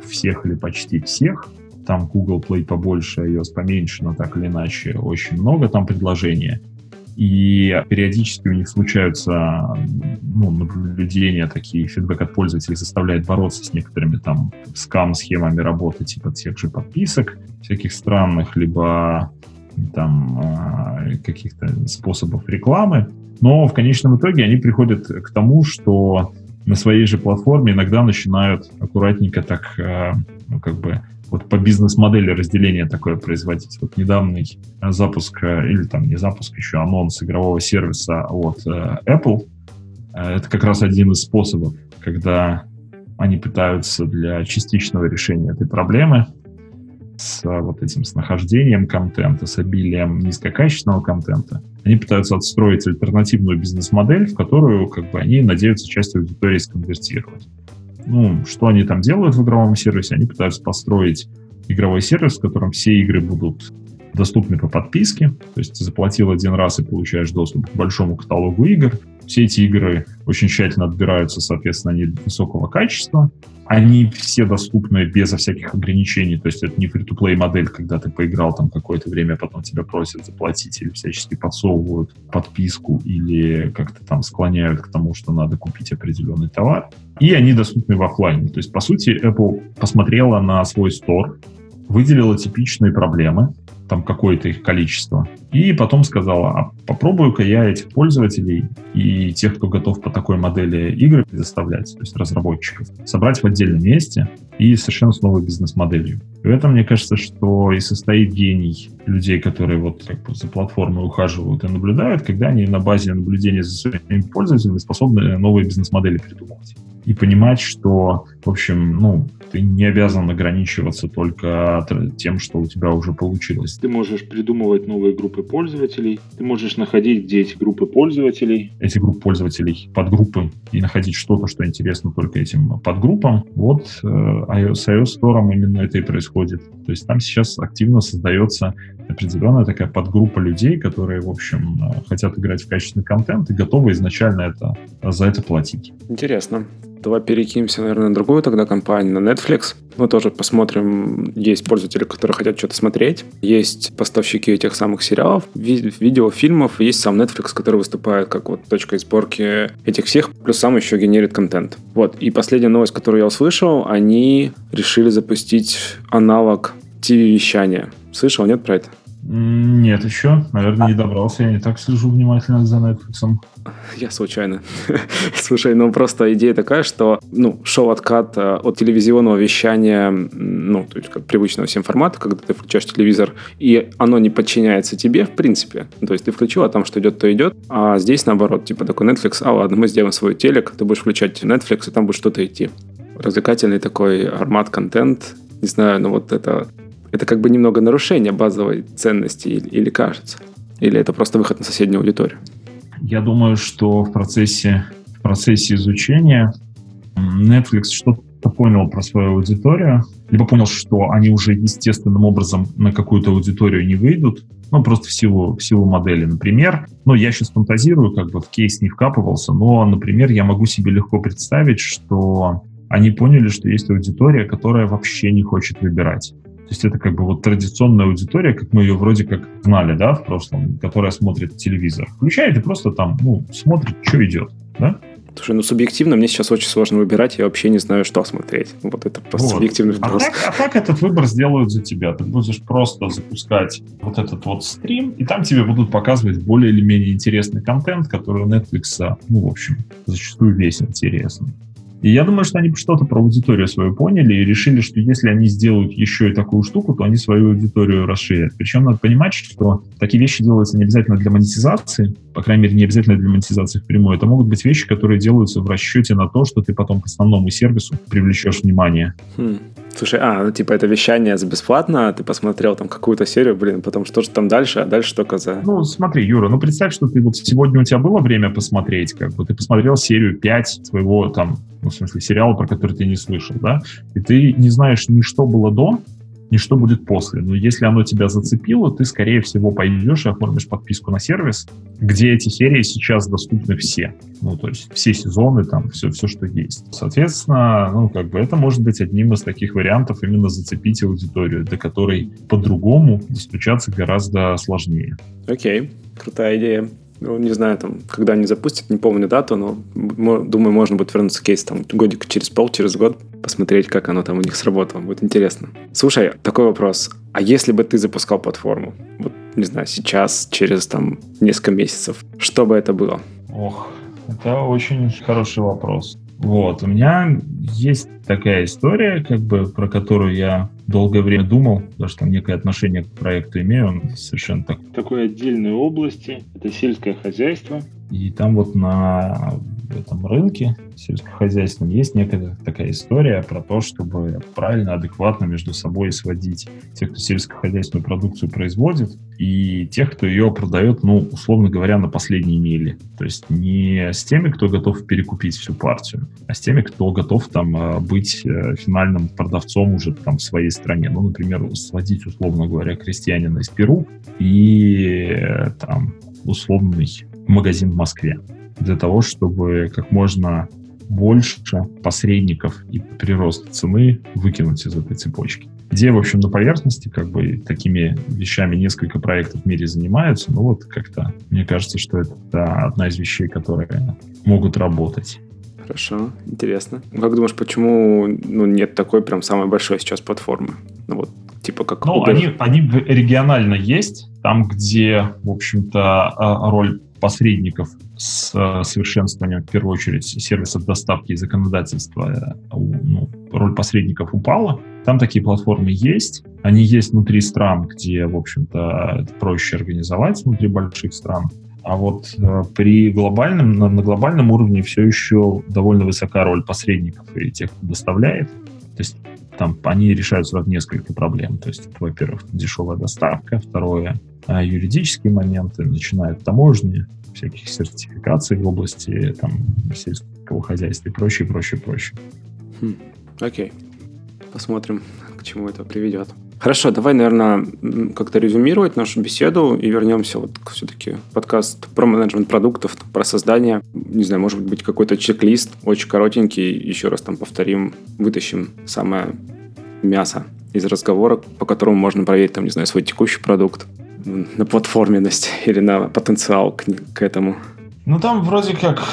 всех или почти всех, там Google Play побольше, iOS поменьше, но так или иначе очень много там предложения. И периодически у них случаются ну, наблюдения, такие фидбэк от пользователей заставляет бороться с некоторыми там скам-схемами работы, типа тех же подписок всяких странных, либо там а, каких-то способов рекламы. Но в конечном итоге они приходят к тому, что на своей же платформе иногда начинают аккуратненько так, а, ну, как бы вот по бизнес-модели разделения такое производить. Вот недавний запуск, э, или там не запуск, еще анонс игрового сервиса от э, Apple, э, это как раз один из способов, когда они пытаются для частичного решения этой проблемы с вот этим с нахождением контента, с обилием низкокачественного контента, они пытаются отстроить альтернативную бизнес-модель, в которую как бы они надеются часть аудитории сконвертировать ну, что они там делают в игровом сервисе? Они пытаются построить игровой сервис, в котором все игры будут доступны по подписке. То есть заплатил один раз и получаешь доступ к большому каталогу игр. Все эти игры очень тщательно отбираются, соответственно, они высокого качества. Они все доступны безо всяких ограничений. То есть это не free-to-play модель, когда ты поиграл там какое-то время, а потом тебя просят заплатить или всячески подсовывают подписку или как-то там склоняют к тому, что надо купить определенный товар. И они доступны в офлайне. То есть, по сути, Apple посмотрела на свой store, выделила типичные проблемы, там какое-то их количество. И потом сказала, а попробую-ка я этих пользователей и тех, кто готов по такой модели игры предоставлять, то есть разработчиков, собрать в отдельном месте и совершенно с новой бизнес-моделью. В этом, мне кажется, что и состоит гений людей, которые вот как бы за платформой ухаживают и наблюдают, когда они на базе наблюдения за своими пользователями способны новые бизнес-модели придумывать. И понимать, что, в общем, ну, ты не обязан ограничиваться только тем, что у тебя уже получилось. Ты можешь придумывать новые группы пользователей, ты можешь находить, где эти группы пользователей. Эти группы пользователей, подгруппы, и находить что-то, что интересно только этим подгруппам. Вот э, с iOS Store именно это и происходит. То есть там сейчас активно создается определенная такая подгруппа людей, которые, в общем, э, хотят играть в качественный контент и готовы изначально это, за это платить. Интересно. Давай перекинемся, наверное, на другую тогда компанию, на Netflix. Мы тоже посмотрим. Есть пользователи, которые хотят что-то смотреть. Есть поставщики этих самых сериалов, ви- видео, фильмов. Есть сам Netflix, который выступает как вот точка сборки этих всех. Плюс сам еще генерит контент. Вот. И последняя новость, которую я услышал, они решили запустить аналог TV-вещания. Слышал, нет про это? Нет, еще. Наверное, не добрался. Я не так слежу внимательно за Netflix. Я случайно. <laughs> Слушай, ну просто идея такая, что ну, шоу-откат э, от телевизионного вещания, ну, то есть как привычного всем формата, когда ты включаешь телевизор, и оно не подчиняется тебе, в принципе. То есть ты включил, а там что идет, то идет. А здесь наоборот, типа такой Netflix, а ладно, мы сделаем свой телек, ты будешь включать Netflix, и там будет что-то идти. Развлекательный такой армат контент. Не знаю, но вот это это как бы немного нарушение базовой ценности или, или кажется? Или это просто выход на соседнюю аудиторию? Я думаю, что в процессе, в процессе изучения Netflix что-то понял про свою аудиторию, либо понял, что они уже естественным образом на какую-то аудиторию не выйдут, ну, просто в силу, в силу модели. Например, ну, я сейчас фантазирую, как бы в кейс не вкапывался, но, например, я могу себе легко представить, что они поняли, что есть аудитория, которая вообще не хочет выбирать. То есть это как бы вот традиционная аудитория, как мы ее вроде как знали, да, в прошлом, которая смотрит телевизор. Включает и просто там, ну, смотрит, что идет, да? Слушай, ну субъективно мне сейчас очень сложно выбирать, я вообще не знаю, что смотреть. Вот это просто вот. субъективный вопрос. А так, а так этот выбор сделают за тебя. Ты будешь просто запускать вот этот вот стрим, и там тебе будут показывать более или менее интересный контент, который у Netflix, ну, в общем, зачастую весь интересный. И я думаю, что они что-то про аудиторию свою поняли и решили, что если они сделают еще и такую штуку, то они свою аудиторию расширят. Причем надо понимать, что такие вещи делаются не обязательно для монетизации, по крайней мере, не обязательно для монетизации впрямую. Это могут быть вещи, которые делаются в расчете на то, что ты потом к основному сервису привлечешь внимание. Хм. Слушай, а, ну типа это вещание за бесплатно, ты посмотрел там какую-то серию, блин, потом что же там дальше, а дальше только за... Ну смотри, Юра, ну представь, что ты вот сегодня у тебя было время посмотреть, как бы ты посмотрел серию 5 своего там ну, в смысле, сериал, про который ты не слышал, да, и ты не знаешь ни что было до, ни что будет после. Но если оно тебя зацепило, ты, скорее всего, пойдешь и оформишь подписку на сервис, где эти серии сейчас доступны все. Ну, то есть все сезоны, там, все, все, что есть. Соответственно, ну, как бы это может быть одним из таких вариантов именно зацепить аудиторию, до которой по-другому достучаться гораздо сложнее. Окей, okay. крутая идея. Ну, не знаю, там, когда они запустят, не помню дату, но думаю, можно будет вернуться кейс там годик через пол, через год, посмотреть, как оно там у них сработало. Будет интересно. Слушай, такой вопрос. А если бы ты запускал платформу, вот, не знаю, сейчас, через там несколько месяцев, что бы это было? Ох, это очень хороший вопрос. Вот, у меня есть такая история, как бы, про которую я долгое время думал, потому что некое отношение к проекту имею, он совершенно так. Такой отдельной области, это сельское хозяйство. И там вот на этом рынке сельскохозяйственном есть некая такая история про то, чтобы правильно, адекватно между собой сводить тех, кто сельскохозяйственную продукцию производит, и тех, кто ее продает, ну, условно говоря, на последней миле. То есть не с теми, кто готов перекупить всю партию, а с теми, кто готов там э, быть э, финальным продавцом уже там в своей стране. Ну, например, сводить, условно говоря, крестьянина из Перу и э, там условный магазин в Москве для того, чтобы как можно больше посредников и прирост цены выкинуть из этой цепочки. Идея, в общем, на поверхности, как бы такими вещами несколько проектов в мире занимаются, но вот как-то мне кажется, что это одна из вещей, которые могут работать. Хорошо, интересно. Как думаешь, почему ну, нет такой прям самой большой сейчас платформы? Ну вот Типа как Ну, они, они регионально есть, там, где, в общем-то, а, роль посредников с э, совершенствованием, в первую очередь, сервисов доставки и законодательства, э, ну, роль посредников упала. Там такие платформы есть. Они есть внутри стран, где, в общем-то, проще организовать внутри больших стран. А вот э, при глобальном, на, на глобальном уровне все еще довольно высока роль посредников и тех, кто доставляет. То есть там они решают сразу несколько проблем. То есть, во-первых, дешевая доставка, второе, юридические моменты, начиная от таможни, всяких сертификаций в области там, сельского хозяйства и прочее, прочее, прочее. Хм, окей. Посмотрим, к чему это приведет. Хорошо, давай, наверное, как-то резюмировать нашу беседу и вернемся вот все-таки подкаст про менеджмент продуктов, про создание. Не знаю, может быть, какой-то чек-лист, очень коротенький, еще раз там повторим, вытащим самое мясо из разговора, по которому можно проверить, там, не знаю, свой текущий продукт, на платформенность или на потенциал к, к этому? Ну, там вроде как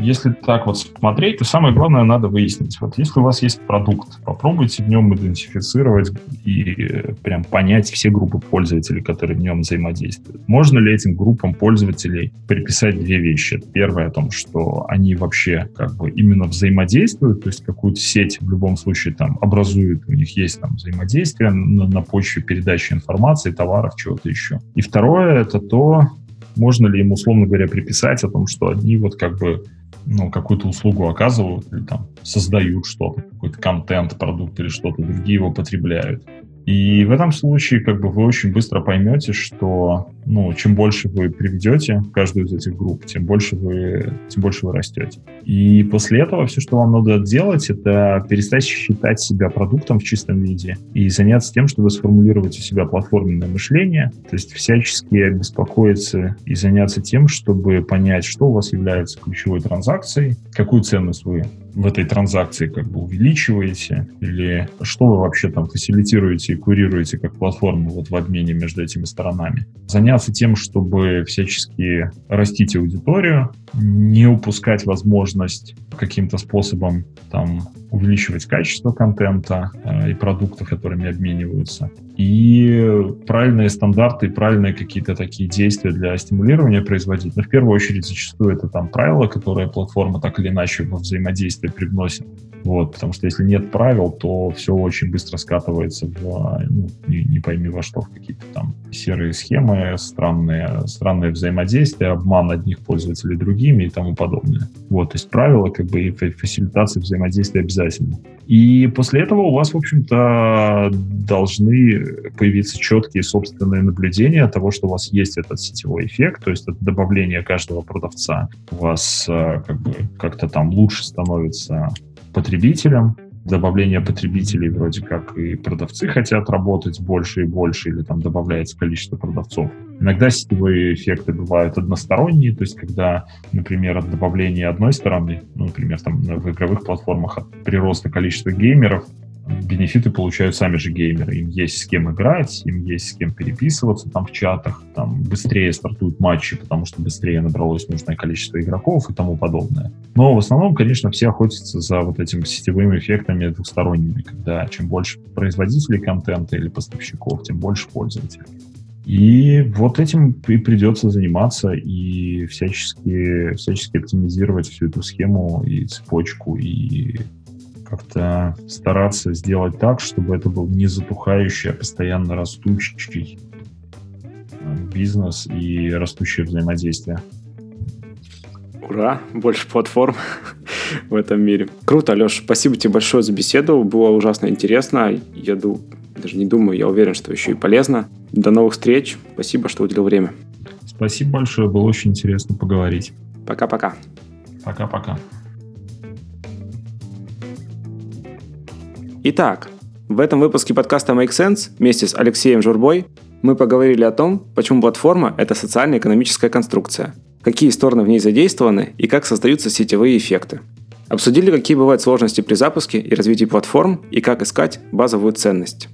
если так вот смотреть, то самое главное надо выяснить. Вот если у вас есть продукт, попробуйте в нем идентифицировать и прям понять все группы пользователей, которые в нем взаимодействуют. Можно ли этим группам пользователей приписать две вещи? Первое о том, что они вообще как бы именно взаимодействуют, то есть какую-то сеть в любом случае там образуют, у них есть там взаимодействие на, на почве передачи информации, товаров, чего-то еще. И второе это то, можно ли им, условно говоря, приписать о том, что они вот как бы ну, какую-то услугу оказывают или там создают что-то, какой-то контент, продукт или что-то, другие его потребляют. И в этом случае как бы вы очень быстро поймете, что ну, чем больше вы приведете каждую из этих групп, тем больше вы, тем больше вы растете. И после этого все, что вам надо делать, это перестать считать себя продуктом в чистом виде и заняться тем, чтобы сформулировать у себя платформенное мышление, то есть всячески беспокоиться и заняться тем, чтобы понять, что у вас является ключевой транзакцией, какую ценность вы в этой транзакции как бы увеличиваете, или что вы вообще там фасилитируете и курируете как платформу вот в обмене между этими сторонами. Заняться тем, чтобы всячески растить аудиторию, не упускать возможность каким-то способом там увеличивать качество контента э, и продуктов, которыми обмениваются. И правильные стандарты, правильные какие-то такие действия для стимулирования производить. Но в первую очередь зачастую это там правила, которые платформа так или иначе во взаимодействие привносит. Вот, потому что если нет правил, то все очень быстро скатывается в, ну, не, не пойми во что, в какие-то там серые схемы, странные, странные взаимодействия, обман одних пользователей другими и тому подобное. Вот, то есть правила как бы и фасилитация взаимодействия обязательно. И после этого у вас, в общем-то, должны появиться четкие собственные наблюдения того, что у вас есть этот сетевой эффект, то есть это добавление каждого продавца. У вас э, как бы как-то там лучше становится потребителям, добавление потребителей вроде как и продавцы хотят работать больше и больше, или там добавляется количество продавцов. Иногда сетевые эффекты бывают односторонние, то есть когда, например, от добавления одной стороны, ну, например, там в игровых платформах от прироста количества геймеров, бенефиты получают сами же геймеры. Им есть с кем играть, им есть с кем переписываться там в чатах, там быстрее стартуют матчи, потому что быстрее набралось нужное количество игроков и тому подобное. Но в основном, конечно, все охотятся за вот этими сетевыми эффектами двухсторонними, когда чем больше производителей контента или поставщиков, тем больше пользователей. И вот этим и придется заниматься и всячески, всячески оптимизировать всю эту схему и цепочку, и как-то стараться сделать так, чтобы это был не затухающий, а постоянно растущий э, бизнес и растущее взаимодействие. Ура! Больше платформ <laughs> в этом мире. Круто, Алеш. Спасибо тебе большое за беседу. Было ужасно интересно. Я ду... даже не думаю, я уверен, что еще и полезно. До новых встреч. Спасибо, что уделил время. Спасибо большое. Было очень интересно поговорить. Пока-пока. Пока-пока. Итак, в этом выпуске подкаста Make Sense вместе с Алексеем Журбой мы поговорили о том, почему платформа – это социально-экономическая конструкция, какие стороны в ней задействованы и как создаются сетевые эффекты. Обсудили, какие бывают сложности при запуске и развитии платформ и как искать базовую ценность.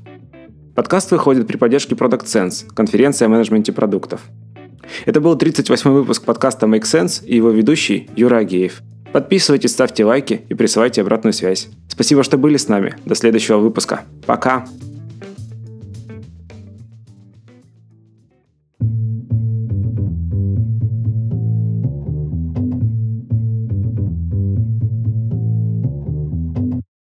Подкаст выходит при поддержке Product Sense, конференция о менеджменте продуктов. Это был 38-й выпуск подкаста Make Sense и его ведущий Юра Агеев – Подписывайтесь, ставьте лайки и присылайте обратную связь. Спасибо, что были с нами. До следующего выпуска. Пока!